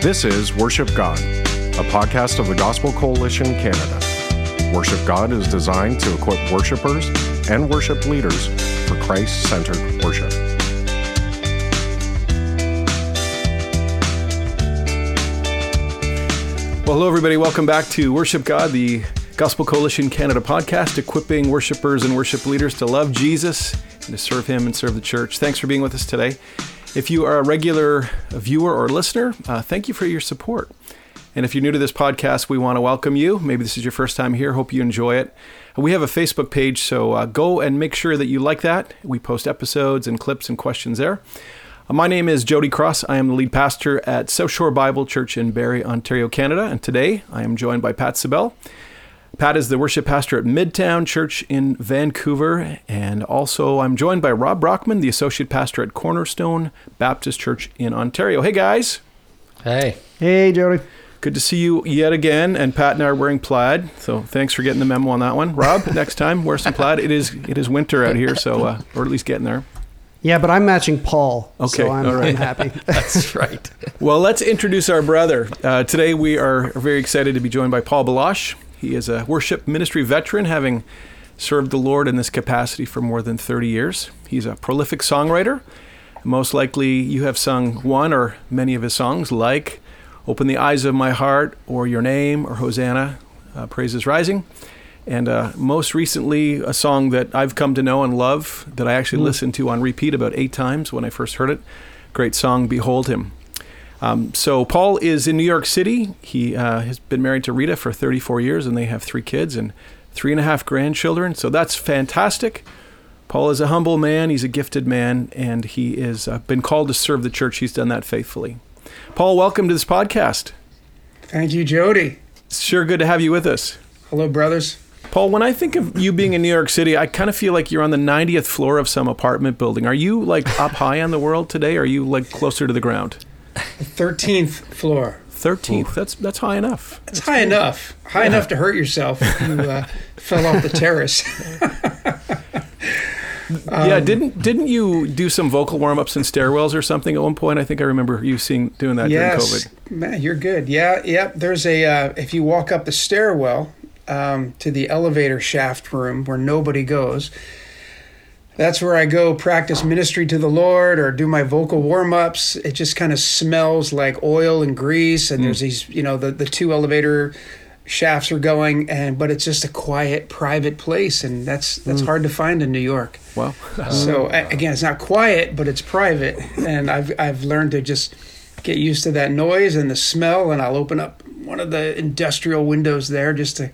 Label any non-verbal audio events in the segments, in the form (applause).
This is Worship God, a podcast of the Gospel Coalition Canada. Worship God is designed to equip worshipers and worship leaders for Christ centered worship. Well, hello, everybody. Welcome back to Worship God, the Gospel Coalition Canada podcast, equipping worshipers and worship leaders to love Jesus and to serve Him and serve the church. Thanks for being with us today. If you are a regular viewer or listener, uh, thank you for your support. And if you're new to this podcast, we want to welcome you. Maybe this is your first time here. Hope you enjoy it. We have a Facebook page, so uh, go and make sure that you like that. We post episodes and clips and questions there. Uh, my name is Jody Cross. I am the lead pastor at South Shore Bible Church in Barrie, Ontario, Canada. And today I am joined by Pat Sibel. Pat is the worship pastor at Midtown Church in Vancouver. And also, I'm joined by Rob Brockman, the associate pastor at Cornerstone Baptist Church in Ontario. Hey, guys. Hey. Hey, Jody. Good to see you yet again. And Pat and I are wearing plaid, so thanks for getting the memo on that one. Rob, (laughs) next time wear some plaid. It is it is winter out here, so uh, or at least getting there. Yeah, but I'm matching Paul. Okay, so I'm, all right. I'm happy. (laughs) (laughs) That's right. Well, let's introduce our brother. Uh, today we are very excited to be joined by Paul Baloche. He is a worship ministry veteran, having served the Lord in this capacity for more than 30 years. He's a prolific songwriter. Most likely, you have sung one or many of his songs, like Open the Eyes of My Heart, or Your Name, or Hosanna, uh, Praise Is Rising. And uh, most recently, a song that I've come to know and love that I actually listened to on repeat about eight times when I first heard it. Great song, Behold Him. Um, so, Paul is in New York City. He uh, has been married to Rita for 34 years, and they have three kids and three and a half grandchildren. So, that's fantastic. Paul is a humble man, he's a gifted man, and he has uh, been called to serve the church. He's done that faithfully. Paul, welcome to this podcast. Thank you, Jody. It's sure good to have you with us. Hello, brothers. Paul, when I think of you being in New York City, I kind of feel like you're on the 90th floor of some apartment building. Are you like up high on the world today? Or are you like closer to the ground? The 13th floor. 13th. That's that's high enough. It's high enough. High enough to hurt yourself if you uh, (laughs) fell off the terrace. (laughs) yeah, didn't didn't you do some vocal warm-ups in stairwells or something at one point? I think I remember you seeing doing that during yes. COVID. Man, you're good. Yeah, yep. There's a, uh, if you walk up the stairwell um, to the elevator shaft room where nobody goes, that's where I go practice ministry to the Lord or do my vocal warm ups. It just kind of smells like oil and grease, and there's hmm. these, you know, the, the two elevator shafts are going, and but it's just a quiet, private place, and that's that's hmm. hard to find in New York. Wow. So (laughs) a- again, it's not quiet, but it's private, and I've I've learned to just get used to that noise and the smell, and I'll open up one of the industrial windows there just to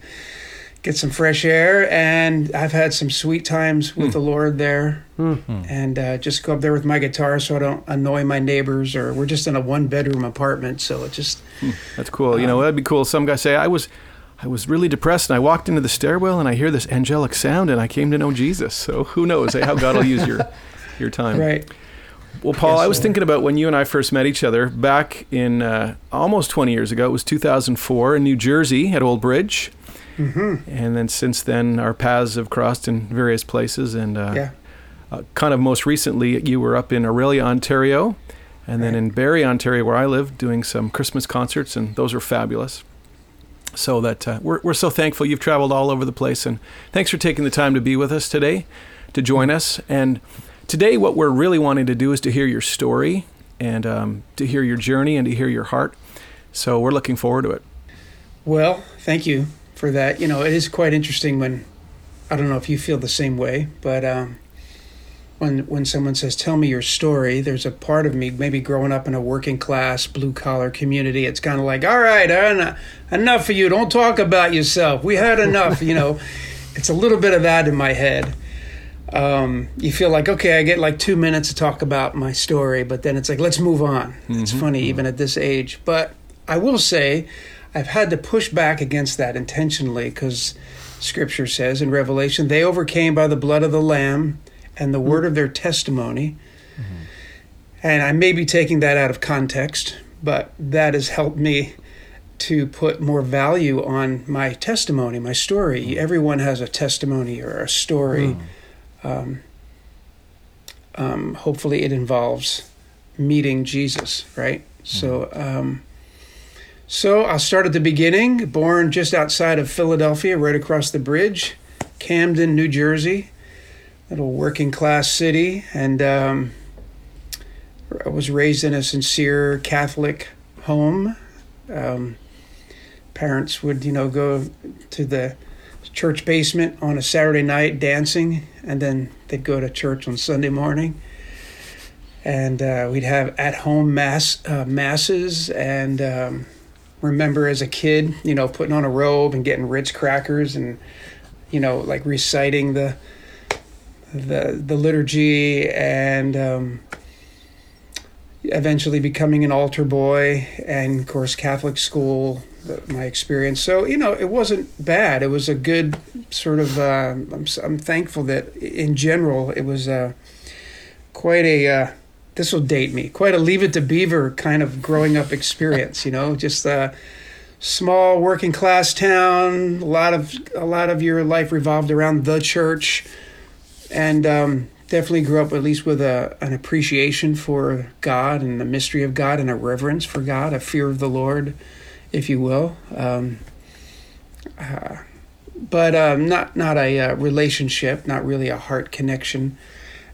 get some fresh air. And I've had some sweet times with the hmm. Lord there, mm-hmm. and uh, just go up there with my guitar so I don't annoy my neighbors. Or we're just in a one bedroom apartment, so it just hmm, That's cool. You know, um, that'd be cool. Some guy say I was I was really depressed and I walked into the stairwell and I hear this angelic sound and I came to know Jesus. So who knows eh? how God will use your (laughs) your time. right. Well, Paul, Yes, I was thinking about when you and I first met each other back in uh, almost 20 years ago. It was 2004 in New Jersey at Old Bridge. Mm-hmm. And then since then, our paths have crossed in various places. And uh, Yeah. uh, kind of most recently, you were up in Orillia, Ontario, and then in Barrie, Ontario, where I live, doing some Christmas concerts, and those were fabulous. So that uh, we're, we're so thankful you've traveled all over the place, and thanks for taking the time to be with us today, to join us. And today, what we're really wanting to do is to hear your story, and um, to hear your journey, and to hear your heart. So we're looking forward to it. Well, thank you for that. You know, it is quite interesting when I don't know if you feel the same way, but um, when when someone says, "Tell me your story," there's a part of me, maybe growing up in a working class, blue collar community. It's kind of like, "All right, en- enough of you. Don't talk about yourself. We had enough." you know, (laughs) it's a little bit of that in my head. Um, you feel like, okay, I get like two minutes to talk about my story, but then it's like, let's move on. It's funny, even at this age. But I will say, I've had to push back against that intentionally because scripture says in Revelation, they overcame by the blood of the Lamb and the word of their testimony. And I may be taking that out of context, but that has helped me to put more value on my testimony, my story. Everyone has a testimony or a story. Um, um, hopefully, it involves meeting Jesus, right? So, um, So I'll start at the beginning. Born just outside of Philadelphia, right across the bridge, Camden, New Jersey, little working class city, and um, I was raised in a sincere Catholic home. Um, parents would, you know, go to the church basement on a Saturday night dancing, and then they'd go to church on Sunday morning. And uh, we'd have at-home mass uh, masses, and um, remember as a kid, you know, putting on a robe and getting Ritz crackers, and you know, like reciting the the the liturgy, and um, eventually becoming an altar boy, and of course Catholic school my experience. So you know, it wasn't bad. It was a good sort of. Uh, I'm I'm thankful that in general it was uh, quite a. Uh, this will date me. Quite a Leave It to Beaver kind of growing up experience. You know, just a small working class town. A lot of a lot of your life revolved around the church, and. Um, definitely grew up at least with a an appreciation for God and the mystery of God and a reverence for God, a fear of the Lord, if you will. Um, uh, but um, not not a uh, relationship, not really a heart connection.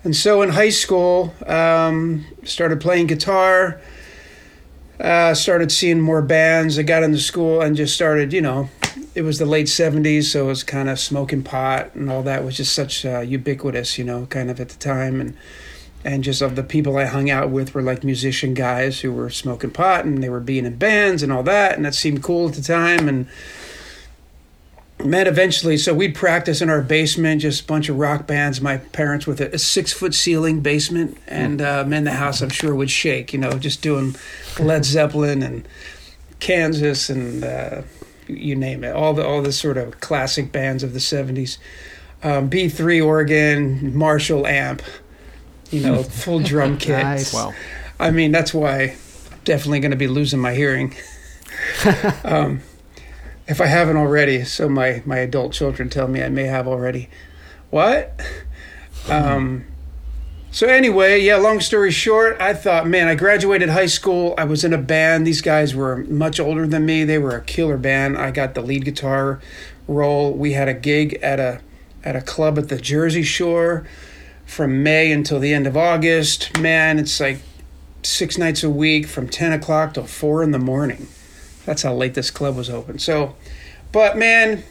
And so in high school, um, started playing guitar. Uh, started seeing more bands. I got into school and just started, you know, it was the late 70s, so it was kind of smoking pot and all that was just such uh, ubiquitous, you know, kind of at the time. And and just of the people I hung out with were like musician guys who were smoking pot and they were being in bands and all that, and that seemed cool at the time. And met eventually, so we'd practice in our basement, just a bunch of rock bands. My parents with a, a six foot ceiling basement, and uh, man, the house I'm sure would shake. You know, just doing Led Zeppelin and Kansas and uh, you name it, all the all the sort of classic bands of the '70s. Um, B3 organ, Marshall amp you know, (laughs) full drum kit. Nice. Wow. I mean, that's why I'm definitely going to be losing my hearing. (laughs) um, if I haven't already, so my, my adult children tell me I may have already. What? Um, so anyway, yeah, long story short, I thought, man, I graduated high school. I was in a band. These guys were much older than me. They were a killer band. I got the lead guitar role. We had a gig at a at a club at the Jersey Shore from May until the end of August. Man, it's like six nights a week from 10 o'clock till 4 in the morning. That's how late this club was open. So, but man,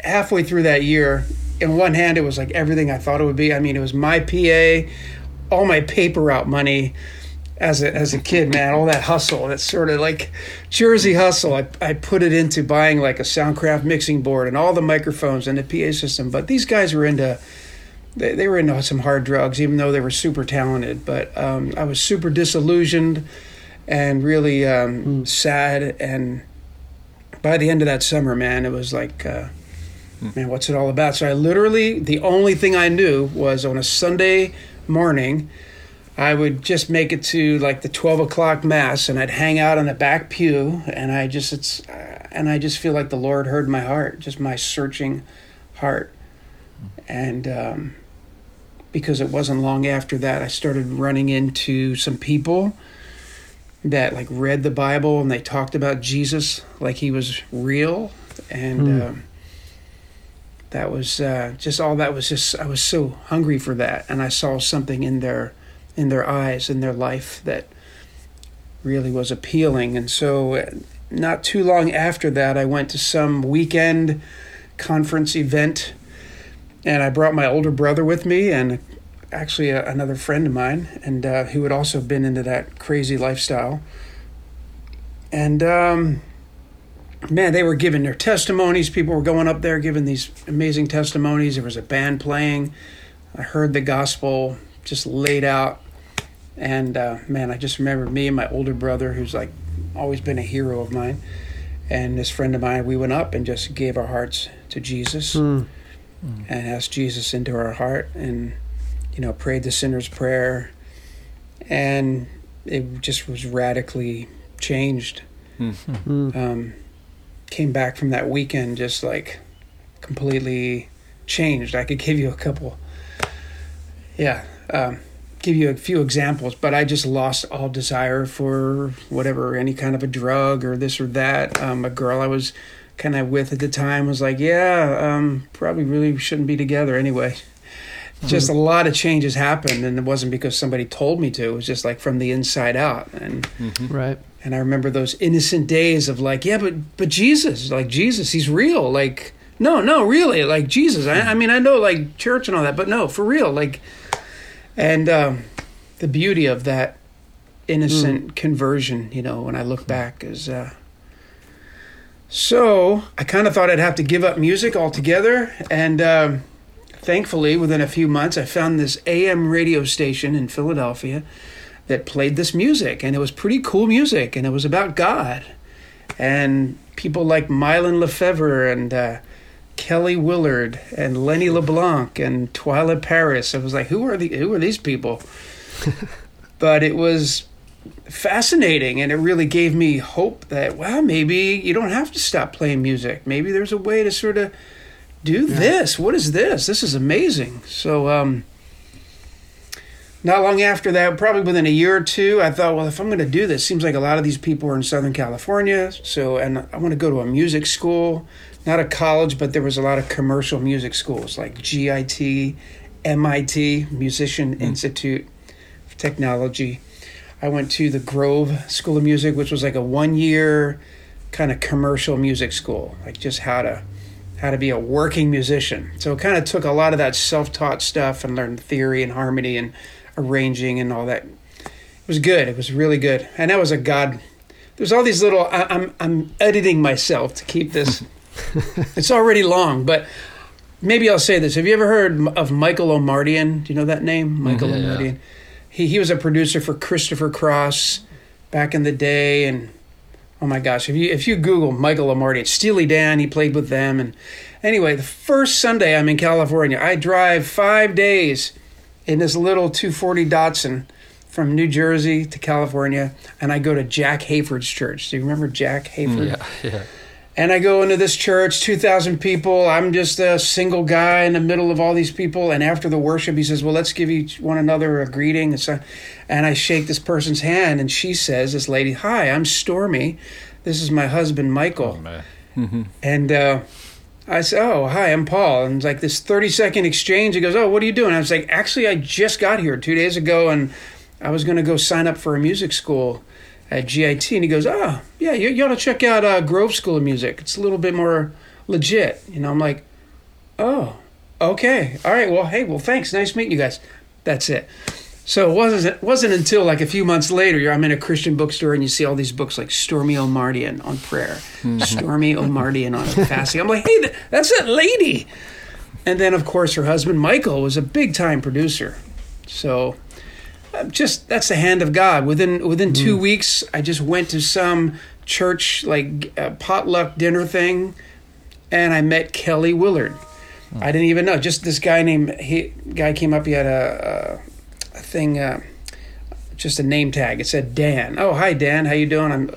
halfway through that year, in one hand, it was like everything I thought it would be. I mean, it was my PA, all my paper route money as a, as a kid, man, all that hustle, that sort of like Jersey hustle. I, I put it into buying like a Soundcraft mixing board and all the microphones and the PA system. But these guys were into they, they were into some hard drugs, even though they were super talented. But um, I was super disillusioned and really um, mm. sad. And by the end of that summer, man, it was like, uh, mm. man, what's it all about? So I literally, the only thing I knew was on a Sunday morning, I would just make it to like the 12 o'clock mass and I'd hang out on the back pew and I just, it's, uh, and I just feel like the Lord heard my heart, just my searching heart. And, um, because it wasn't long after that I started running into some people that like read the Bible and they talked about Jesus like he was real. And mm. um, that was uh, just all that was just I was so hungry for that. And I saw something in their in their eyes in their life that really was appealing. And so uh, not too long after that I went to some weekend conference event and I brought my older brother with me and actually a, another friend of mine, and uh, who had also been into that crazy lifestyle. And um, man, they were giving their testimonies. People were going up there giving these amazing testimonies. There was a band playing. I heard the gospel just laid out. And uh, man, I just remember me and my older brother, who's like always been a hero of mine, and this friend of mine, we went up and just gave our hearts to Jesus. Mm mm. and asked Jesus into our heart and you know prayed the sinner's prayer and it just was radically changed mm-hmm. um, came back from that weekend just like completely changed I could give you a couple yeah um, give you a few examples, but I just lost all desire for whatever, any kind of a drug or this or that. Um, a girl I was kind of with at the time was like, yeah, um, probably really shouldn't be together anyway. Just a lot of changes happened, and it wasn't because somebody told me to. It was just like from the inside out, and Right. and I remember those innocent days of like, yeah, but but Jesus, like Jesus, he's real. Like, no, no, really, like Jesus. I, I mean, I know like church and all that, but no, for real, like, and um, the beauty of that innocent conversion, you know, when I look back, is. Uh, so I kind of thought I'd have to give up music altogether, and um, thankfully, within a few months, I found this AM radio station in Philadelphia that played this music, and it was pretty cool music, and it was about God, and people like Mylon Lefevre and uh, Kelly Willard and Lenny LeBlanc and Twila Paris. I was like, who are the who are these people? (laughs) but it was fascinating, and it really gave me hope that wow, maybe you don't have to stop playing music. Maybe there's a way to sort of do this. What is this? This is amazing. So. um not long after that, probably within a year or two, I thought, well, if I'm going to do this, seems like a lot of these people are in Southern California. So, and I want to go to a music school, not a college, but there was a lot of commercial music schools like GIT, MIT, Musician Institute of Technology. I went to the Grove School of Music, which was like a one year kind of commercial music school, like just how to how to be a working musician. So it kind of took a lot of that self-taught stuff and learned theory and harmony and arranging and all that. It was good. It was really good. And that was a God. There's all these little. I, I'm I'm editing myself to keep this. (laughs) it's already long, but maybe I'll say this. Have you ever heard of Michael Omartian? Do you know that name, mm-hmm. Michael Yeah. Omartian? He he was a producer for Christopher Cross back in the day, and oh my gosh, if you if you Google Michael Omartian, Steely Dan, he played with them, and anyway, the first Sunday I'm in California, I drive five days in this little 240 Datsun from New Jersey to California, and I go to Jack Hayford's church. Do you remember Jack Hayford? Yeah, (laughs) yeah. And I go into this church, 2,000 people. I'm just a single guy in the middle of all these people. And after the worship, he says, Well, let's give each one another a greeting. And, so, and I shake this person's hand, and she says, This lady, Hi, I'm Stormie. This is my husband, Michael. Man. And uh, I said, Oh, hi, I'm Paul. And it's like this 30 second exchange. He goes, Oh, what are you doing? I was like, Actually, I just got here two days ago, and I was going to go sign up for a music school at GIT. And he goes, Oh, yeah, you, you ought to check out uh, Grove School of Music. It's a little bit more legit. You know, I'm like, Oh, okay. All right. Well, hey, well, thanks. Nice meeting you guys. That's it. So it wasn't it wasn't until like a few months later, I'm in a Christian bookstore and you see all these books like Stormie Omartian on prayer, Stormie (laughs) Omartian on fasting. I'm like, hey, th- that's that lady. And then of course her husband Michael was a big time producer. So just that's the hand of God. Within within two weeks, I just went to some church like uh, potluck dinner thing, and I met Kelly Willard. I didn't even know. Just this guy named he guy came up. He had a, a, a thing, uh, just a name tag. It said Dan. Oh, hi Dan. How you doing? I'm.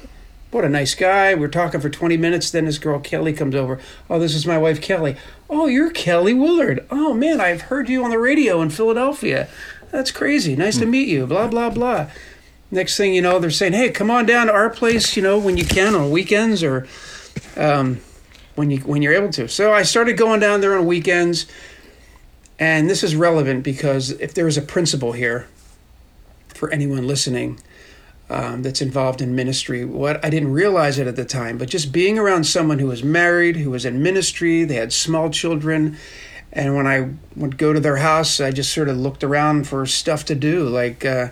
What a nice guy. We're talking for 20 minutes. Then this girl Kelly comes over. Oh, this is my wife Kelly. Oh, you're Kelly Willard. Oh man, I've heard you on the radio in Philadelphia. That's crazy. Nice to meet you. Blah blah blah. Next thing you know, they're saying, "Hey, come on down to our place. You know, when you can on weekends or." Um, when you when you're able to. So I started going down there on weekends, and this is relevant because if there is a principle here for anyone listening um, that's involved in ministry, what I didn't realize it at the time, but just being around someone who was married, who was in ministry, they had small children. And when I would go to their house, I just sort of looked around for stuff to do. Like, uh,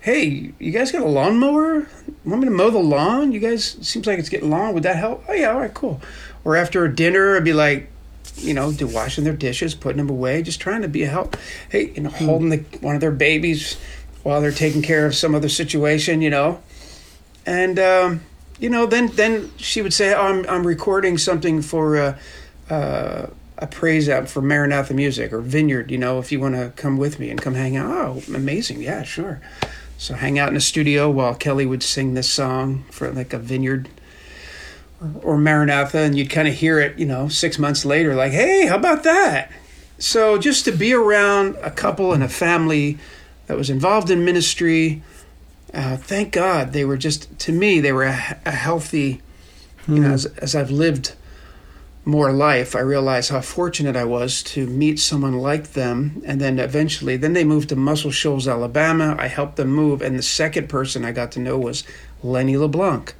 hey, you guys got a lawnmower? Want me to mow the lawn? You guys seems like it's getting long. Would that help? Oh yeah, all right, cool. Or after dinner, I'd be like, you know, do washing their dishes, putting them away, just trying to be a help. Hey, you know, holding the, one of their babies while they're taking care of some other situation, you know. And um, you know, then then she would say, oh, "I'm I'm recording something for uh, uh, a praise app for Maranatha Music or Vineyard. You know, if you want to come with me and come hang out." Oh, amazing! Yeah, sure. So hang out in the studio while Kelly would sing this song for like a Vineyard or, or Maranatha, and you'd kind of hear it, you know, six months later, like, "Hey, how about that?" So just to be around a couple and a family that was involved in ministry. Uh, thank God they were just to me they were a, a healthy. You know, as, as I've lived more life, I realized how fortunate I was to meet someone like them. And then eventually, then they moved to Muscle Shoals, Alabama. I helped them move, and the second person I got to know was Lenny LeBlanc.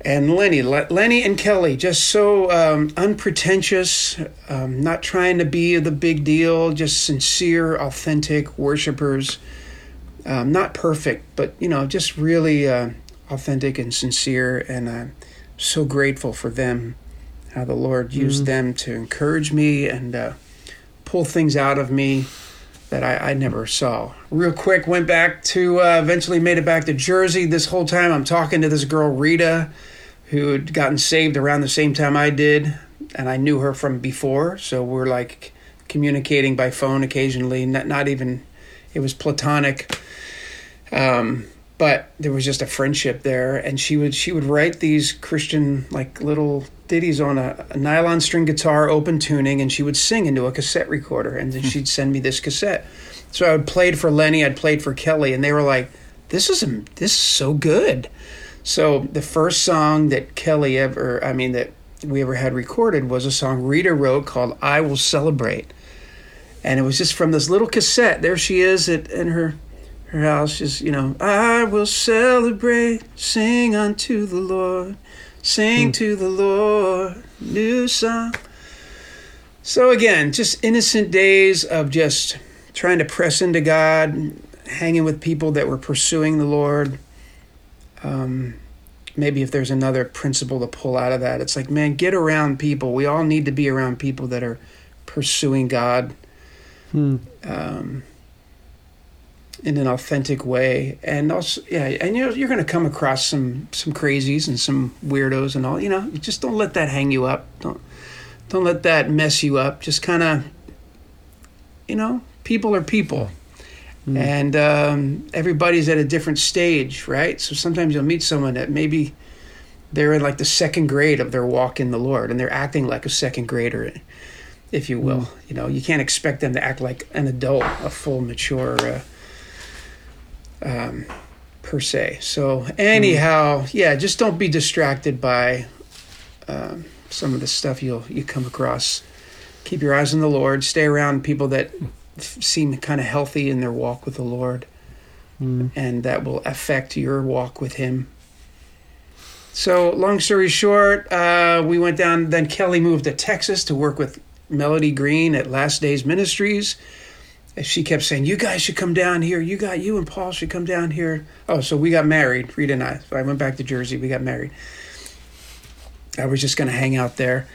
And Lenny, Le- Lenny and Kelly, just so um, unpretentious, um, not trying to be the big deal, just sincere, authentic worshipers. Um, not perfect, but you know, just really uh, authentic and sincere. And I'm so grateful for them, how the Lord used them to encourage me and uh, pull things out of me that I, I never saw. Real quick, went back to uh, eventually made it back to Jersey. This whole time, I'm talking to this girl Rita, who had gotten saved around the same time I did, and I knew her from before. So we're like communicating by phone occasionally. Not not even it was platonic. Um, but there was just a friendship there, and she would she would write these Christian like little ditties on a, a nylon string guitar, open tuning, and she would sing into a cassette recorder, and then (laughs) she'd send me this cassette. So I would played for Lenny, I'd played for Kelly, and they were like, "This is this is so good." So the first song that Kelly ever, I mean that we ever had recorded was a song Rita wrote called "I Will Celebrate," and it was just from this little cassette. There she is at in her her house just you know i will celebrate sing unto the lord sing to the lord new song. So again just innocent days of just trying to press into god hanging with people that were pursuing the lord. Um, maybe if there's another principle to pull out of that it's like man get around people. We all need to be around people that are pursuing god. Um, in an authentic way. And also yeah and you're, you're going to come across some some crazies and some weirdos and all you know just don't let that hang you up. Don't don't let that mess you up. Just kind of you know people are people. And um, everybody's at a different stage right? So sometimes you'll meet someone that maybe they're in like the second grade of their walk in the lord and they're acting like a second grader if you will. You know you can't expect them to act like an adult a full mature uh, um, per se. So anyhow, yeah, just don't be distracted by um, some of the stuff you'll you come across. Keep your eyes on the Lord. Stay around people that seem kind of healthy in their walk with the Lord, and that will affect your walk with Him. So, long story short, uh, we went down. Then Kelly moved to Texas to work with Melody Green at Last Days Ministries she kept saying, "You guys should come down here. You got you and Paul should come down here." Oh, so we got married, Rita and I. So I went back to Jersey. We got married. I was just going to hang out there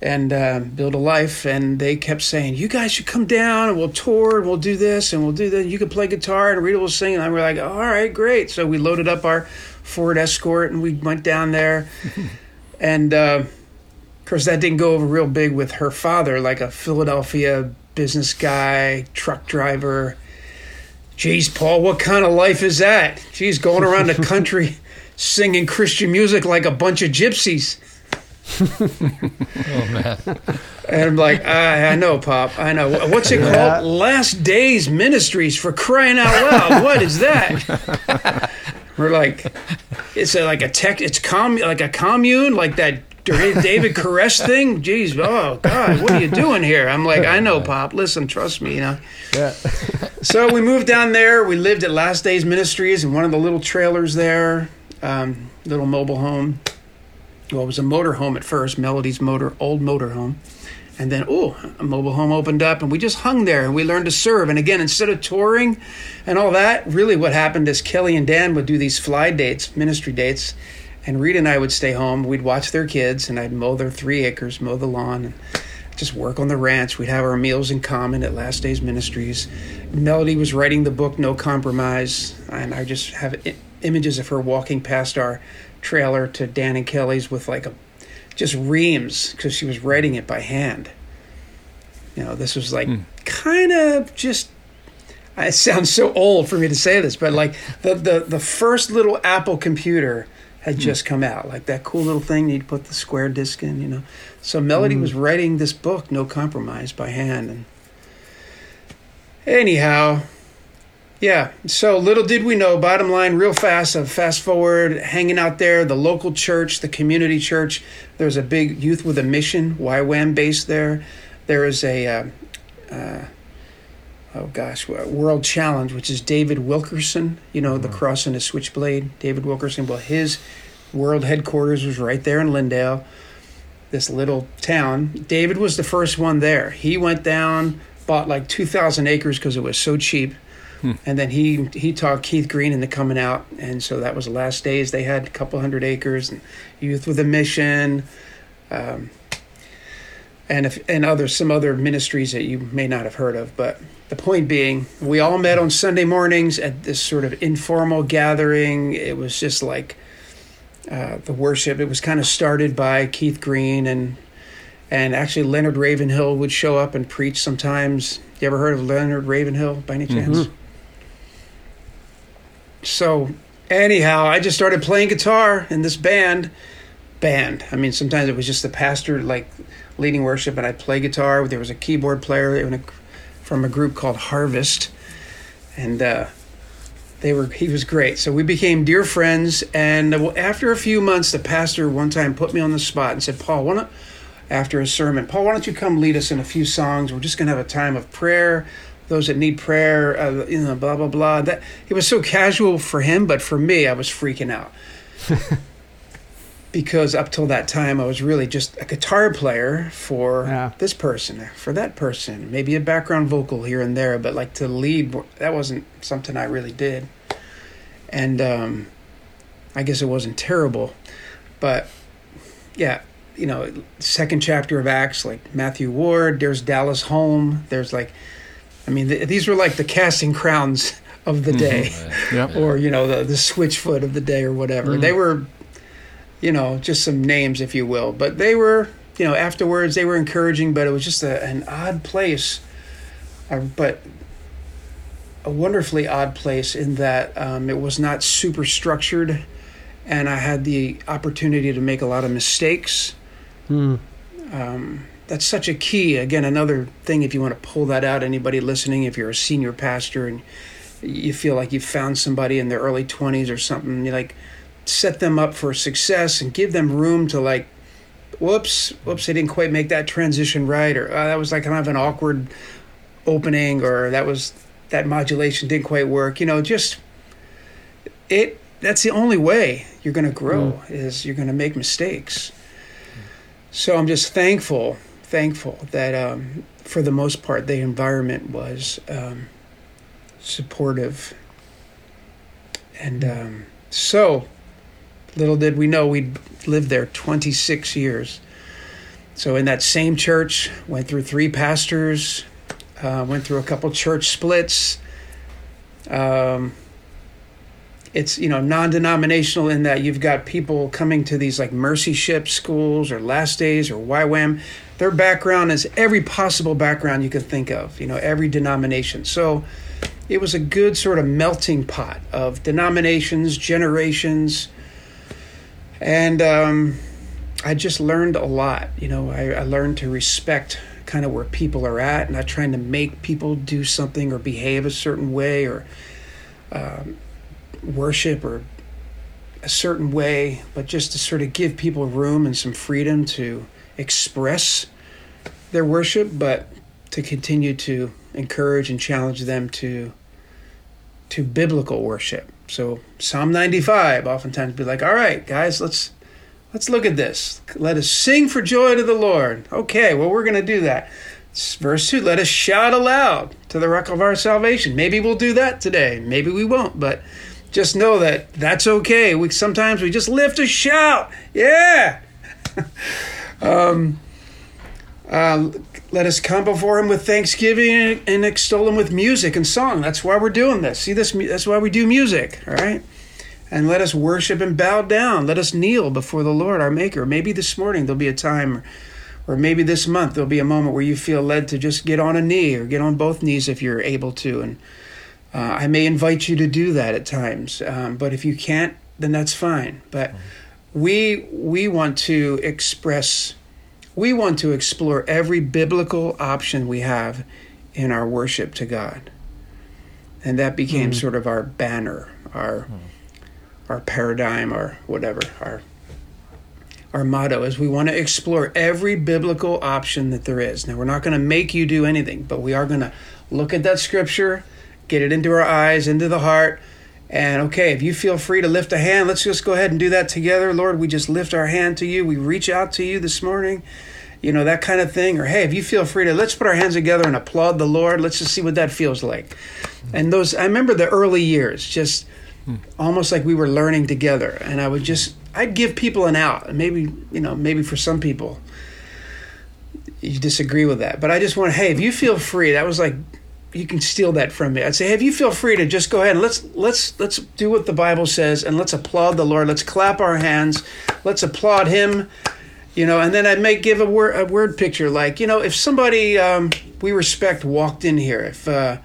and uh, build a life, and they kept saying, "You guys should come down, and we'll tour, and we'll do this, and we'll do that. You can play guitar, and Rita will sing." And I were like, "All right, great." So we loaded up our Ford Escort, and we went down there, (laughs) and. Uh, of course, that didn't go over real big with her father, like a Philadelphia business guy, truck driver. Geez, Paul, what kind of life is that? Geez, going around the country (laughs) singing Christian music like a bunch of gypsies. Oh man. And I'm like, I, I know, Pop. I know. What's it Yeah. called? Last Days Ministries for crying out loud. What is that? (laughs) We're like, it's a, like a tech. It's com like a commune, like that David Koresh thing. Jeez, oh God, what are you doing here? I'm like, I know, Pop. Listen, trust me, you know. Yeah. So we moved down there. We lived at Last Days Ministries in one of the little trailers there, um, little mobile home. Well, it was a motor home at first, Melody's motor, old motor home. And then, oh, a mobile home opened up, and we just hung there and we learned to serve. And again, instead of touring and all that, really what happened is Kelly and Dan would do these fly dates, ministry dates, and Rita and I would stay home. We'd watch their kids, and I'd mow their three acres, mow the lawn, and just work on the ranch. We'd have our meals in common at Last Days Ministries. Melody was writing the book No Compromise, and I just have I- images of her walking past our trailer to Dan and Kelly's with like a just reams because she was writing it by hand. You know, this was like hmm. kind of just. It sounds so old for me to say this, but like the the the first little Apple computer had just come out, like that cool little thing you'd put the square disc in, you know. So Melody was writing this book, No Compromise, by hand, and anyhow, Yeah. So little did we know, bottom line, real fast, uh, fast forward, hanging out there, the local church, the community church. There's a big youth with a mission, YWAM base there. There is a, uh, uh, oh gosh, World Challenge, which is David Wilkerson, you know, the cross and the switchblade. David Wilkerson, well, his world headquarters was right there in Lindale, this little town. David was the first one there. He went down, bought like 2,000 acres because it was so cheap Hmm. And then he he talked Keith Green into coming out, and so that was the last days. They had a couple hundred acres and Youth with a Mission, um, and if, and other some other ministries that you may not have heard of. But the point being, we all met on Sunday mornings at this sort of informal gathering. It was just like uh, the worship. It was kind of started by Keith Green and and actually Leonard Ravenhill would show up and preach sometimes. You ever heard of Leonard Ravenhill by any chance? Mm-hmm so anyhow, I just started playing guitar in this band. Band. I mean, sometimes it was just the pastor like leading worship, and I'd play guitar. There was a keyboard player from a group called Harvest, and uh, they were. He was great. So we became dear friends. And after a few months, the pastor one time put me on the spot and said, "Paul, why don't?" After a sermon, Paul, why don't you come lead us in a few songs? We're just going to have a time of prayer those that need prayer, uh, you know, blah blah blah. That it was so casual for him, but for me, I was freaking out (laughs) because up till that time, I was really just a guitar player for yeah. this person, for that person, maybe a background vocal here and there, but like to lead, that wasn't something I really did, and um, I guess it wasn't terrible, but yeah, you know, second chapter of Acts, like Matthew Ward, there's Dallas Holm, there's like I mean, th- these were like the casting crowns of the mm-hmm. day, mm-hmm. yep. (laughs) or you know, the the switchfoot of the day, or whatever. Mm. They were, you know, just some names, if you will. But they were, you know, afterwards they were encouraging, but it was just a, an odd place. Uh, but a wonderfully odd place in that um, it was not super structured, and I had the opportunity to make a lot of mistakes. Mm. Um, that's such a key. Again, another thing if you want to pull that out, anybody listening, if you're a senior pastor and you feel like you've found somebody in their early 20s or something, you're like set them up for success and give them room to like, whoops, whoops, I didn't quite make that transition right, or uh, that was like kind of an awkward opening, or that was that modulation didn't quite work. You know, just it. That's the only way you're going to grow mm. is you're going to make mistakes. So I'm just thankful thankful that um, for the most part the environment was um, supportive. And um, so little did we know we'd lived there 26 years. So in that same church, went through three pastors, uh, went through a couple church splits. Um, it's you know non-denominational in that you've got people coming to these like mercy ship schools or last days or YWAM their background is every possible background you could think of, you know, every denomination. So it was a good sort of melting pot of denominations, generations, and um, I just learned a lot. You know, I, I learned to respect kind of where people are at, not trying to make people do something or behave a certain way or um, worship or a certain way, but just to sort of give people room and some freedom to express their worship, but to continue to encourage and challenge them to to biblical worship. So Psalm 95 oftentimes be like, "All right, guys, let's let's look at this. Let us sing for joy to the Lord." Okay, well we're to do that. Verse 2, let us shout aloud to the rock of our salvation. Maybe we'll do that today. Maybe we won't, but just know that that's okay. We sometimes we just lift a shout. Yeah. (laughs) um, uh, let us come before him with thanksgiving and extol him with music and song. That's why we're doing this. See this? That's why we do music. All right. And let us worship and bow down. Let us kneel before the Lord, our Maker. Maybe this morning there'll be a time, or maybe this month there'll be a moment where you feel led to just get on a knee or get on both knees if you're able to. And uh, I may invite you to do that at times. Um, but if you can't, then that's fine. But we we want to express we want to explore every biblical option we have in our worship to God. and that became hmm. sort of our banner, our hmm. our paradigm, our whatever, our our motto is we want to explore every biblical option that there is. Now we're not going to make you do anything, but we are going to look at that scripture, get it into our eyes, into the heart. And okay, if you feel free to lift a hand, let's just go ahead and do that together. Lord, we just lift our hand to you. We reach out to you this morning you know, that kind of thing. Or, hey, if you feel free to, let's put our hands together and applaud the Lord. Let's just see what that feels like. And those, I remember the early years, just almost like we were learning together. And I would just, I'd give people an out. Maybe, you know, maybe for some people, you disagree with that. But I just want, hey, if you feel free, that was like, you can steal that from me. I'd say, hey, if you feel free to just go ahead and let's let's let's do what the Bible says and let's applaud the Lord. Let's clap our hands. Let's applaud Him you know and then i may give a word a word picture like you know if somebody um, we respect walked in here if uh,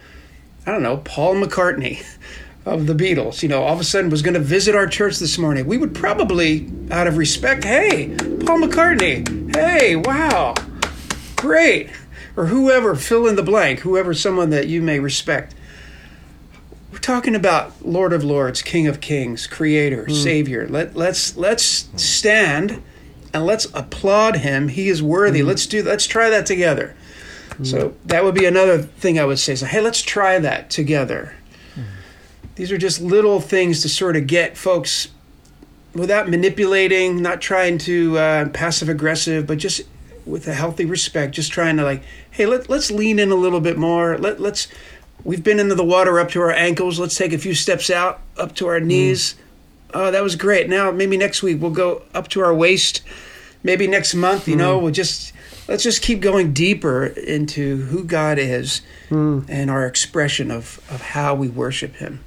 i don't know paul mccartney (laughs) of the beatles you know all of a sudden was going to visit our church this morning we would probably out of respect hey paul mccartney hey wow great or whoever fill in the blank whoever someone that you may respect we're talking about lord of lords king of kings creator hmm. savior Let, let's let's stand and let's applaud him. He is worthy. Hmm. Let's do. Let's try that together. Hmm. So that would be another thing I would say. So hey, let's try that together. These are just little things to sort of get folks without manipulating, not trying to uh, passive aggressive, but just with a healthy respect, just trying to like, hey, let, let's lean in a little bit more. Let let's. We've been into the water up to our ankles. Let's take a few steps out up to our mm. knees. Oh, that was great. Now maybe next week we'll go up to our waist. Maybe next month, you know, mm. we'll just let's just keep going deeper into who God is mm. and our expression of of how we worship Him.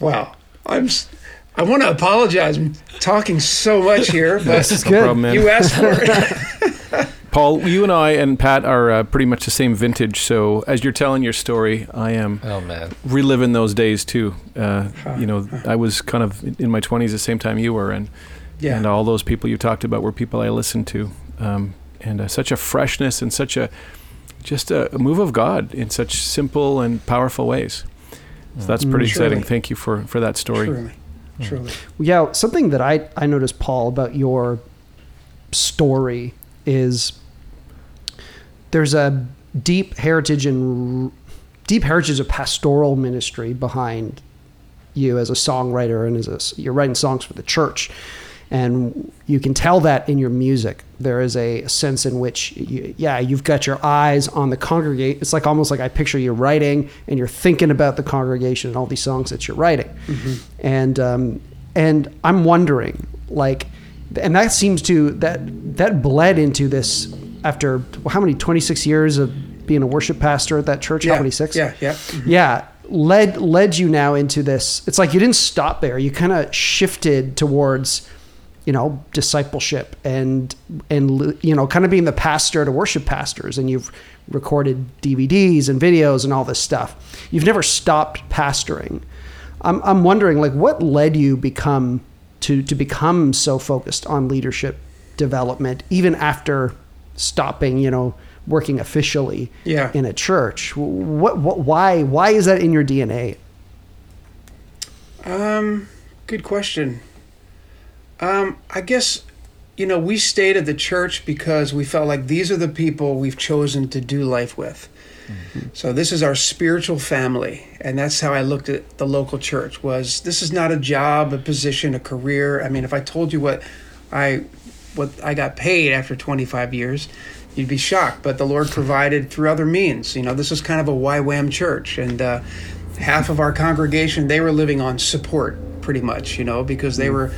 Wow, I'm. I want to apologize. I'm talking so much here, (laughs) but This is good. no problem, you asked for it. (laughs) Paul, you and I and Pat are uh, pretty much the same vintage. So as you're telling your story, I am Oh man. reliving those days too. Uh, you know, I was kind of in my 20s the same time you were, and Yeah. and all those people you talked about were people I listened to, um, and uh, such a freshness and such a just a, a move of God in such simple and powerful ways. So that's pretty Surely. exciting. Thank you for for that story. Truly, truly. Yeah, something that I, I noticed, Paul, about your story is there's a deep heritage and deep heritage of pastoral ministry behind you as a songwriter and as a, you're writing songs for the church. And you can tell that in your music. There is a sense in which you, yeah you've got your eyes on the congregate it's like almost like i picture you writing and you're thinking about the congregation and all these songs that you're writing. And um, and i'm wondering like and that seems to that that bled into this after how many 26 years of being a worship pastor at that church? Yeah, how many six? Yeah, yeah. Mm-hmm. yeah led led you now into this. It's like you didn't stop there. You kind of shifted towards you know discipleship and and you know kind of being the pastor to worship pastors. And you've recorded DVDs and videos and all this stuff. You've never stopped pastoring. I'm i'm wondering like what led you become to to become so focused on leadership development even after stopping you know working officially Yeah. in a church what, what why why is that in your dna Um, good question. Um, I guess you know we stayed at the church because we felt like these are the people we've chosen to do life with. So this is our spiritual family, and that's how I looked at the local church. Was this is not a job, a position, a career? I mean, if I told you what I what I got paid after 25 years, you'd be shocked. But the Lord provided through other means. You know, this is kind of a YWAM church, and uh, half of our congregation they were living on support, pretty much. You know, because they were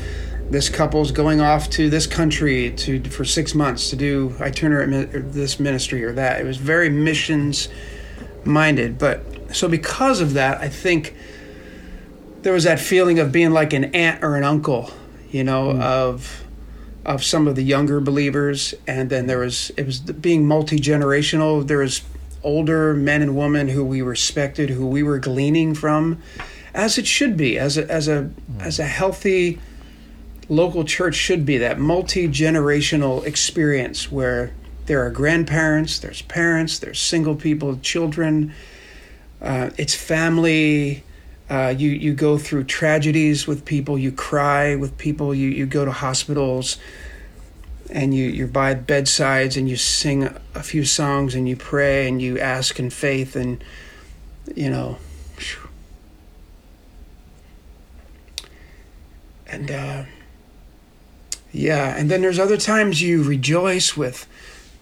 this couple's going off to this country to for six months to do itinerant this ministry or that. It was very missions minded. But so because of that, I think there was that feeling of being like an aunt or an uncle, you know, hmm. of of some of the younger believers, and then there was it was being multi generational. There was older men and women who we respected, who we were gleaning from, as it should be, as a as a hmm. as a healthy local church should be that multi generational experience where there are grandparents, there's parents, there's single people, children, uh, it's family, Uh, you you go through tragedies with people. You cry with people. You you go to hospitals, and you you're by bedsides and you sing a few songs and you pray and you ask in faith and you know. And uh, yeah, and then there's other times you rejoice with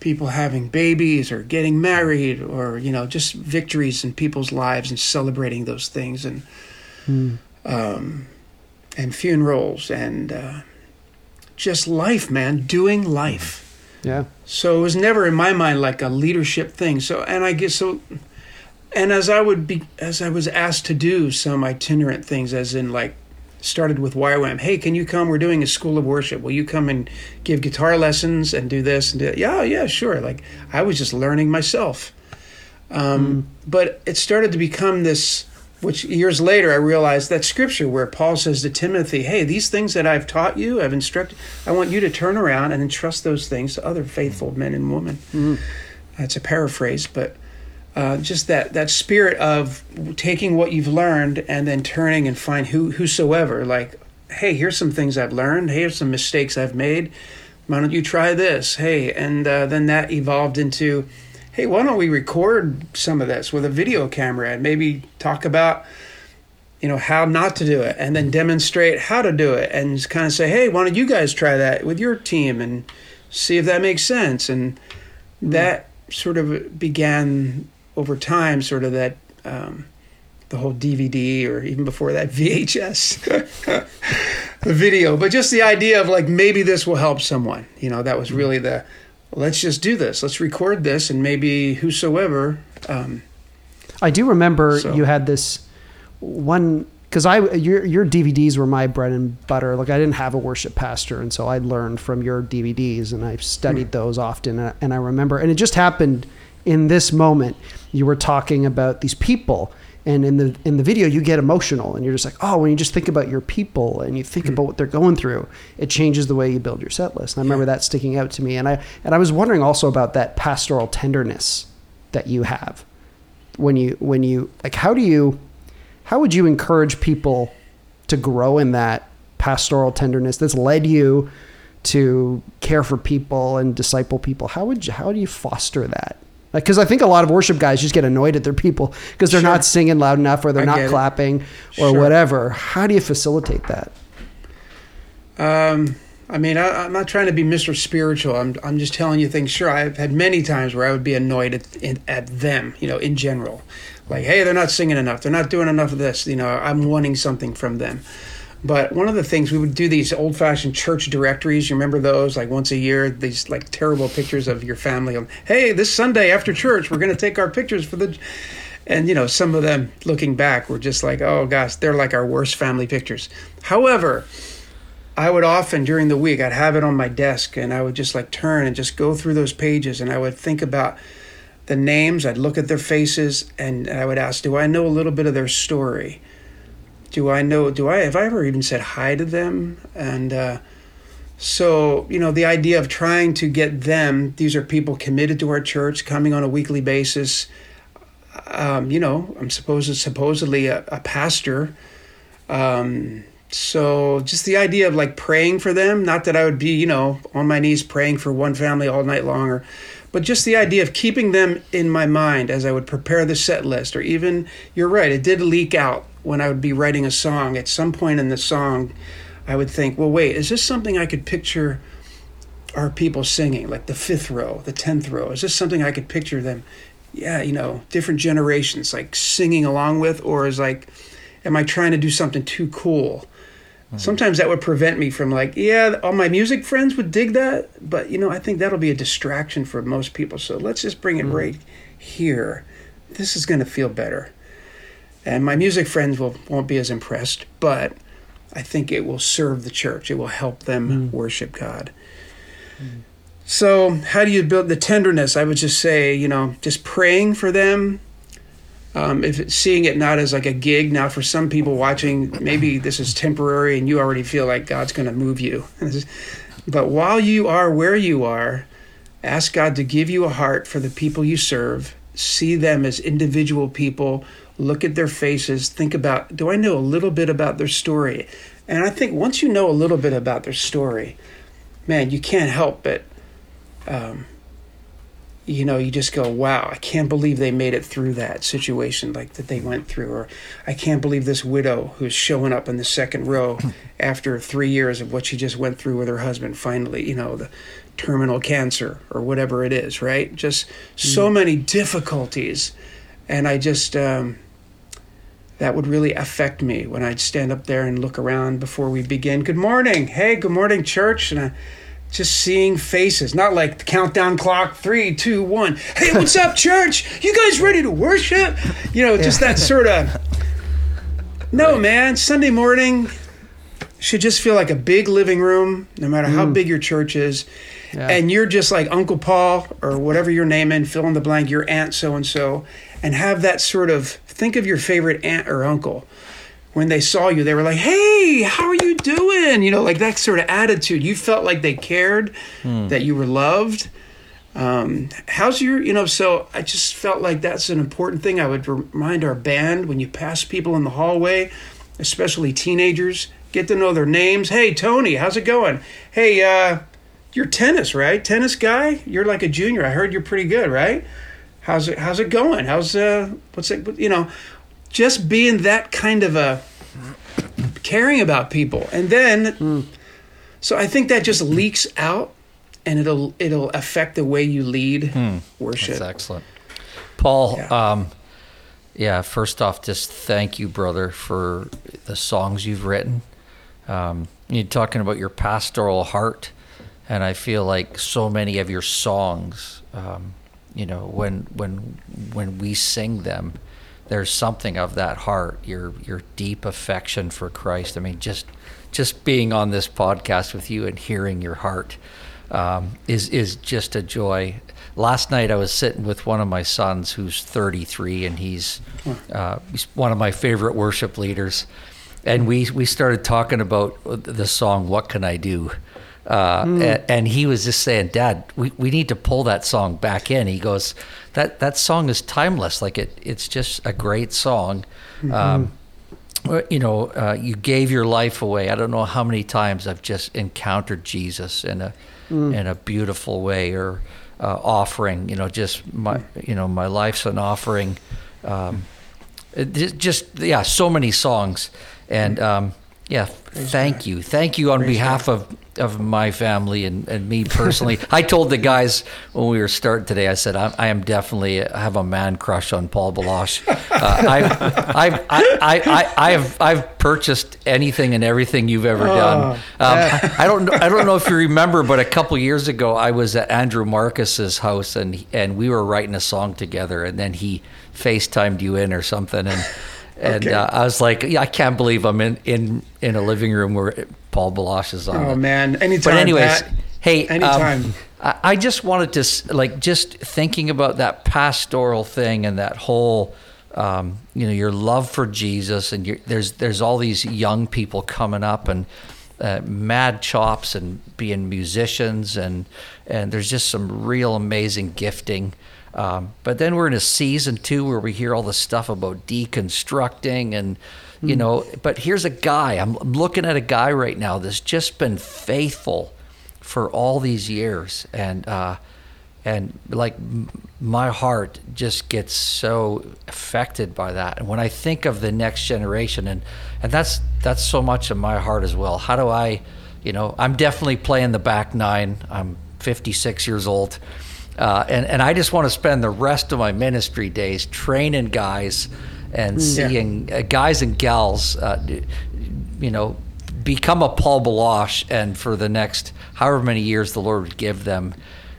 people having babies or getting married or you know just victories in people's lives and celebrating those things and um, and funerals and uh, just life, man, doing life. Yeah. So it was never in my mind like a leadership thing. So and I guess so and as I would be as I was asked to do some itinerant things as in like started with YWAM. Hey, can you come? We're doing a school of worship. Will you come and give guitar lessons and do this and do that? Yeah, oh, yeah, sure. Like I was just learning myself. Um, hmm. But it started to become this, which years later I realized that scripture where Paul says to Timothy, Hey, these things that I've taught you, I've instructed, I want you to turn around and entrust those things to other faithful hmm. men and women. Hmm. That's a paraphrase, but uh, just that that spirit of taking what you've learned and then turning and find who whosoever like hey here's some things i've learned. Here's some mistakes i've made. Why don't you try this? Hey and uh, then that evolved into hey why don't we record some of this with a video camera and maybe talk about you know how not to do it and then demonstrate how to do it and just kind of say hey why don't you guys try that with your team and see if that makes sense? And that sort of began over time sort of that um, the whole dvd or even before that (laughs) vhs the video but just the idea of like maybe this will help someone you know that was really the let's just do this let's record this and maybe whosoever um, I do remember So- you had this one because I your your DVDs were my bread and butter. Like I didn't have a worship pastor, and so I learned from your DVDs, and I studied those often. And I remember, and it just happened in this moment. You were talking about these people, and in the in the video, you get emotional, and you're just like, oh, when you just think about your people and you think hmm. about what they're going through, it changes the way you build your set list. And I remember that sticking out to me, and I and I was wondering also about that pastoral tenderness that you have when you when you like how do you how would you encourage people to grow in that pastoral tenderness that's led you to care for people and disciple people? How would you how do you foster that because i think a lot of worship guys just get annoyed at their people because they're Sure. not singing loud enough or they're I not clapping or Sure. whatever how do you facilitate that Um, I mean, I, I'm not trying to be Mr. Spiritual. I'm, I'm just telling you things. Sure, I've had many times where I would be annoyed at, in, at them, you know, in general. Like, hey, they're not singing enough. They're not doing enough of this. You know, I'm wanting something from them. But one of the things we would do these old fashioned church directories. You remember those? Like once a year, these like terrible pictures of your family. Hey, this Sunday after church, we're going to take our pictures for the. And you know, some of them looking back were just like, oh gosh, they're like our worst family pictures. However, I would often during the week I'd have it on my desk and I would just like turn and just go through those pages and I would think about the names, I'd look at their faces and I would ask, do I know a little bit of their story? Do I know do I have I ever even said hi to them? And uh so, you know, the idea of trying to get them, these are people committed to our church, coming on a weekly basis. Um, you know, I'm supposed supposedly a, a pastor. Um, so just the idea of like praying for them, not that I would be, you know, on my knees praying for one family all night long or but just the idea of keeping them in my mind as I would prepare the set list or even you're right, it did leak out when I would be writing a song. At some point in the song, I would think, well, wait, is this something I could picture our people singing, like the fifth row, the tenth row? Is this something I could picture them, yeah, you know, different generations like singing along with, or is like, am I trying to do something too cool? Mm-hmm. Sometimes that would prevent me from like, yeah, all my music friends would dig that, but you know, I think that'll be a distraction for most people. So let's just bring it mm-hmm. right here. This is going to feel better, and my music friends will won't be as impressed, but I think it will serve the church. It will help them worship God. So, how do you build the tenderness? I would just say, you know, just praying for them. Um, if it's, seeing it not as like a gig. Now, for some people watching, maybe this is temporary, and you already feel like God's going to move you. (laughs) but while you are where you are, ask God to give you a heart for the people you serve. See them as individual people, look at their faces, think about do I know a little bit about their story? And I think once you know a little bit about their story, man, you can't help but, um, you know, you just go, wow, I can't believe they made it through that situation like that they went through. Or I can't believe this widow who's showing up in the second row (laughs) after three years of what she just went through with her husband, finally, you know, the terminal cancer or whatever it is, right? Just so many difficulties. And I just, um, that would really affect me when I'd stand up there and look around before we begin. Good morning. Hey, good morning, church. And I, just seeing faces, not like the countdown clock three, two, one. Hey, what's up, (laughs) church? You guys ready to worship? You know, just that sort of. (laughs) No, man. Sunday morning should just feel like a big living room, no matter how big your church is. Yeah. And you're just like Uncle Paul or whatever your name in, fill in the blank, your aunt so and so, and have that sort of think of your favorite aunt or uncle when they saw you, they were like, "Hey, how are you doing?" You know, like that sort of attitude. You felt like they cared, that you were loved. Um, how's your, you know? So I just felt like that's an important thing. I would remind our band when you pass people in the hallway, especially teenagers, get to know their names. Hey, Tony, how's it going? Hey, uh, you're tennis, right? Tennis guy. You're like a junior. I heard you're pretty good, right? How's it? How's it going? How's uh? What's it? You know, just being that kind of a caring about people and then so i think that just leaks out and it'll it'll affect the way you lead worship That's excellent. Paul, Yeah. um, yeah, first off, just thank you, brother, for the songs you've written. Um, you're talking about your pastoral heart, and I feel like so many of your songs, um, you know, when when when we sing them, there's something of that heart, your your deep affection for Christ. I mean, just just being on this podcast with you and hearing your heart um, is is just a joy. Last night I was sitting with one of my sons who's 33 and he's uh, he's one of my favorite worship leaders, and we we started talking about the song "What Can I Do." Uh, a- and, he was just saying, "Dad, we, we need to pull that song back in." He goes, "That that song is timeless. Like it, it's just a great song." Um, you know, uh, you gave your life away. I don't know how many times I've just encountered Jesus in a in a beautiful way, or uh, offering. You know, just my you know my life's an offering. Um, just yeah, so many songs, and um, yeah, thank you, thank you on behalf of of my family and, and me personally. (laughs) I told the guys when we were starting today, I said I, I am definitely I have a man crush on Paul Baloche. (laughs) Uh, I've I've I, I, I, I've I've purchased anything and everything you've ever done. Um, I, I don't know I don't know if you remember, but a couple years ago I was at Andrew Marcus's house and and we were writing a song together, and then he FaceTimed you in or something, and and Okay. uh, I was like, yeah, I can't believe I'm in in in a living room where Paul Baloche is on. oh it. man anytime But anyways, Pat. hey, um, anytime I, I just wanted to like just thinking about that pastoral thing and that whole, um, you know, your love for Jesus and your, there's there's all these young people coming up and uh, mad chops and being musicians and and there's just some real amazing gifting. Um, but then we're in a season two where we hear all the stuff about deconstructing and you know. But here's a guy. I'm, I'm looking at a guy right now that's just been faithful for all these years, and uh, and like m- my heart just gets so affected by that. And when I think of the next generation, and and that's that's so much of my heart as well. How do I, you know, I'm definitely playing the back nine. I'm 56 years old. Uh, and, and I just want to spend the rest of my ministry days training guys and seeing uh, guys and gals, uh, you know, become a Paul Baloche, and for the next however many years the Lord would give them,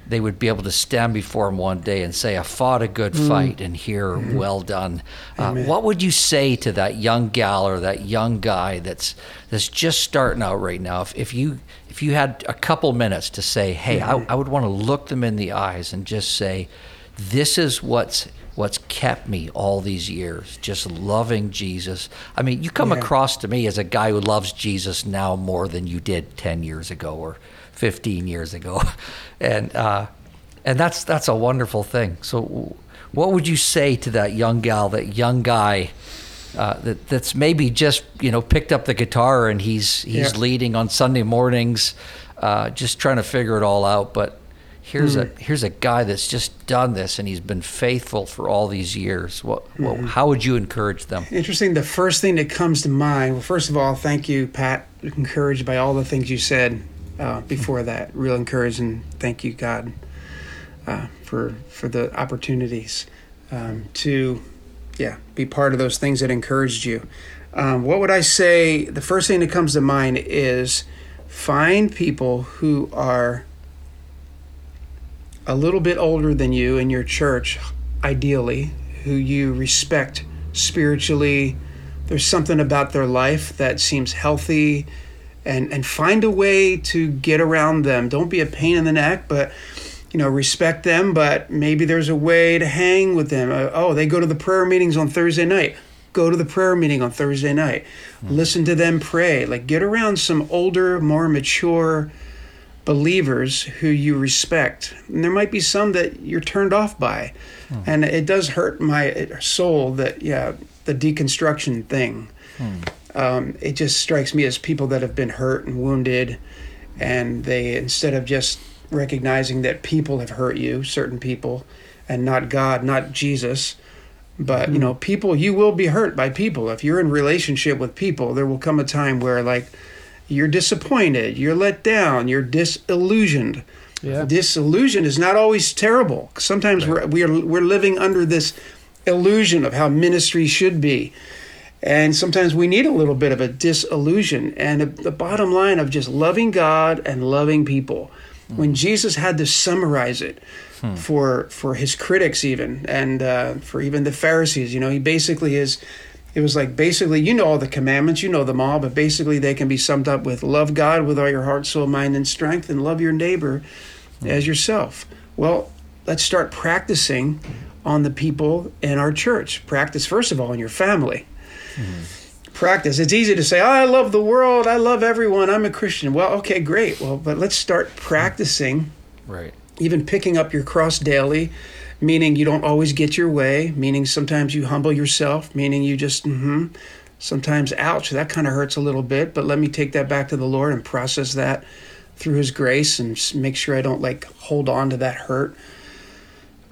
they would be able to stand before Him one day and say, "I fought a good mm. fight," and hear, mm-hmm. "Well done." Uh, what would you say to that young gal or that young guy that's that's just starting out right now? If, if you if you had a couple minutes to say, "Hey, I, mm-hmm. I would want to look them in the eyes and just say, this is what's." What's kept me all these years, just loving Jesus. I mean, you come Yeah. across to me as a guy who loves Jesus now more than you did 10 years ago or 15 years ago. (laughs) And, uh, and that's, that's a wonderful thing. So what would you say to that young gal, that young guy? Uh, that that's maybe just you know picked up the guitar and he's he's Yeah. leading on Sunday mornings, uh, just trying to figure it all out. But here's Hmm. a here's a guy that's just done this and he's been faithful for all these years. What, what Hmm. how would you encourage them? Interesting. The first thing that comes to mind. Well, first of all, thank you, Pat. Encouraged by all the things you said uh, before that. Real encouraged, and thank you, God, uh, for for the opportunities um, to, yeah, be part of those things that encouraged you. Um, what would I say? The first thing that comes to mind is find people who are a little bit older than you in your church, ideally, who you respect spiritually. There's something about their life that seems healthy, and and find a way to get around them. Don't be a pain in the neck, but you know respect them. But maybe there's a way to hang with them. Uh, oh, they go to the prayer meetings on Thursday night. Go to the prayer meeting on Thursday night. Hmm. Listen to them pray. Like get around some older, more mature believers who you respect. And there might be some that you're turned off by. Hmm. And it does hurt my soul that, yeah, the deconstruction thing. Hmm. Um, it just strikes me as people that have been hurt and wounded. And they, instead of just recognizing that people have hurt you, certain people, and not God, not Jesus, but you know people you will be hurt by people. If you're in relationship with people there will come a time where like you're disappointed you're let down you're disillusioned. Yeah. disillusion is not always terrible. Sometimes we're, we're we're living under this illusion of how ministry should be and sometimes we need a little bit of a disillusion and the bottom line of just loving god and loving people. When jesus had to summarize it for for his critics even and uh, for even the pharisees you know he basically is it was like basically you know all the commandments you know them all but basically they can be summed up with love god with all your heart soul mind and strength and love your neighbor as yourself. Well let's start practicing on the people in our church. Practice first of all in your family practice it's easy to say oh, i love the world i love everyone i'm a christian well okay great well but let's start practicing Right. even picking up your cross daily, meaning you don't always get your way, meaning sometimes you humble yourself, meaning you just, mm-hmm. Sometimes, ouch, that kind of hurts a little bit, but let me take that back to the Lord and process that through His grace and make sure I don't like hold on to that hurt.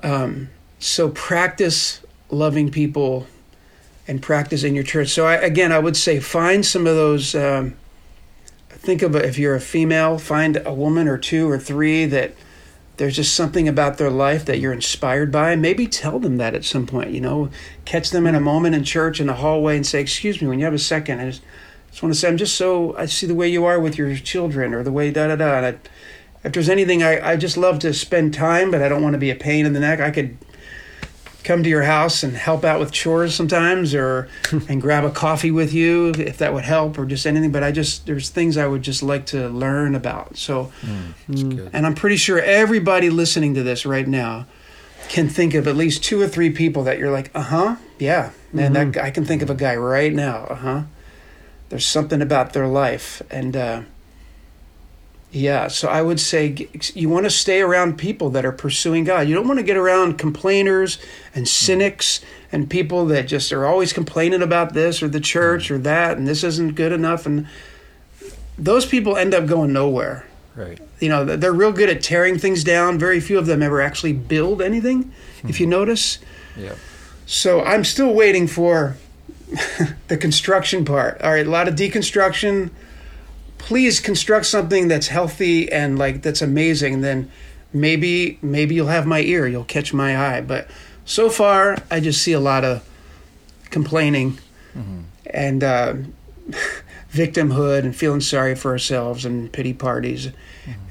Um, so practice loving people and practice in your church. So I, again, I would say find some of those. Um, think of if you're a female, find a woman or two or three that there's just something about their life that you're inspired by. Maybe tell them that at some point, you know, catch them in a moment in church in the hallway and say, Excuse me, when you have a second, I just, just want to say, I'm just so, I see the way you are with your children or the way da da da. And I, if there's anything, I, I just love to spend time, but I don't want to be a pain in the neck. I could come to your house and help out with chores sometimes or (laughs) and grab a coffee with you if that would help or just anything but i just there's things i would just like to learn about. So That's good. and i'm pretty sure everybody listening to this right now can think of at least two or three people that you're like uh-huh yeah man that i can think of a guy right now uh-huh. There's something about their life. And uh yeah, so I would say you want to stay around people that are pursuing God. You don't want to get around complainers and mm. cynics and people that just are always complaining about this or the church mm. or that and this isn't good enough and those people end up going nowhere. Right. You know, they're real good at tearing things down. Very few of them ever actually build anything, if you hmm. notice. Yeah. So I'm still waiting for (laughs) the construction part. All right, a lot of deconstruction. Please construct something that's healthy and like that's amazing. Then maybe maybe you'll have my ear. You'll catch my eye. But so far, I just see a lot of complaining and uh, (laughs) victimhood and feeling sorry for ourselves and pity parties.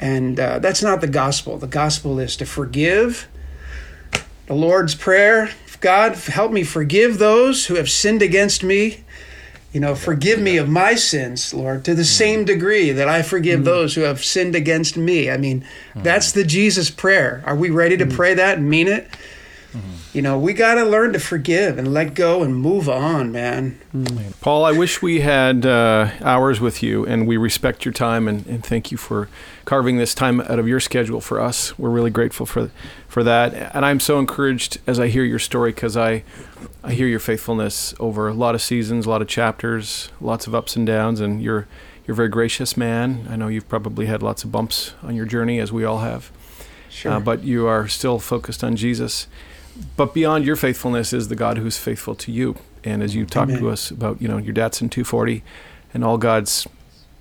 And uh, that's not the gospel. The gospel is to forgive. The Lord's Prayer God, help me forgive those who have sinned against me. You know, forgive me of my sins, Lord, to the mm. same degree that I forgive mm. those who have sinned against me. I mean, that's mm. the Jesus prayer. Are we ready to pray that and mean it? You know, we got to learn to forgive and let go and move on, man. Paul, I wish we had uh, hours with you, and we respect your time and, and thank you for carving this time out of your schedule for us. We're really grateful for for that, and I'm so encouraged as I hear your story because I I hear your faithfulness over a lot of seasons, a lot of chapters, lots of ups and downs, and you're you're a very gracious man. I know you've probably had lots of bumps on your journey, as we all have, Sure. uh, but you are still focused on Jesus. But beyond your faithfulness is the God who's faithful to you. And as you talk to us about, you know, your Datsun 240 and all God's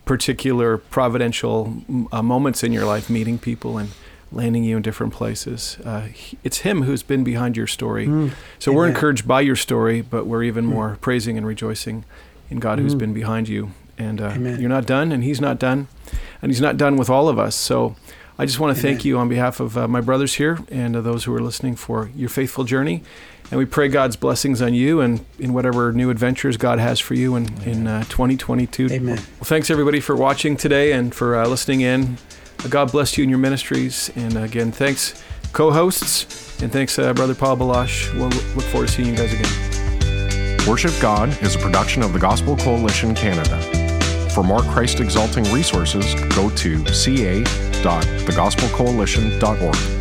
particular providential mm, uh, moments in your life, meeting people and landing you in different places, uh, he- it's Him who's been behind your story. Mm. So we're encouraged by your story, but we're even more praising and rejoicing in God who's Mm. been behind you. And uh, you're not done, and He's not done, and He's not done with all of us. So I just want to thank Amen. you on behalf of uh, my brothers here and uh, those who are listening for your faithful journey. And we pray God's blessings on you and in whatever new adventures God has for you in, in uh, 2022. Amen. Well, thanks everybody for watching today and for uh, listening in. Uh, God bless you in your ministries. And again, thanks, co hosts. And thanks, uh, Brother Paul Baloche. We'll look forward to seeing you guys again. Worship God is a production of the Gospel Coalition Canada. For more Christ exalting resources, go to ca.thegospelcoalition.org.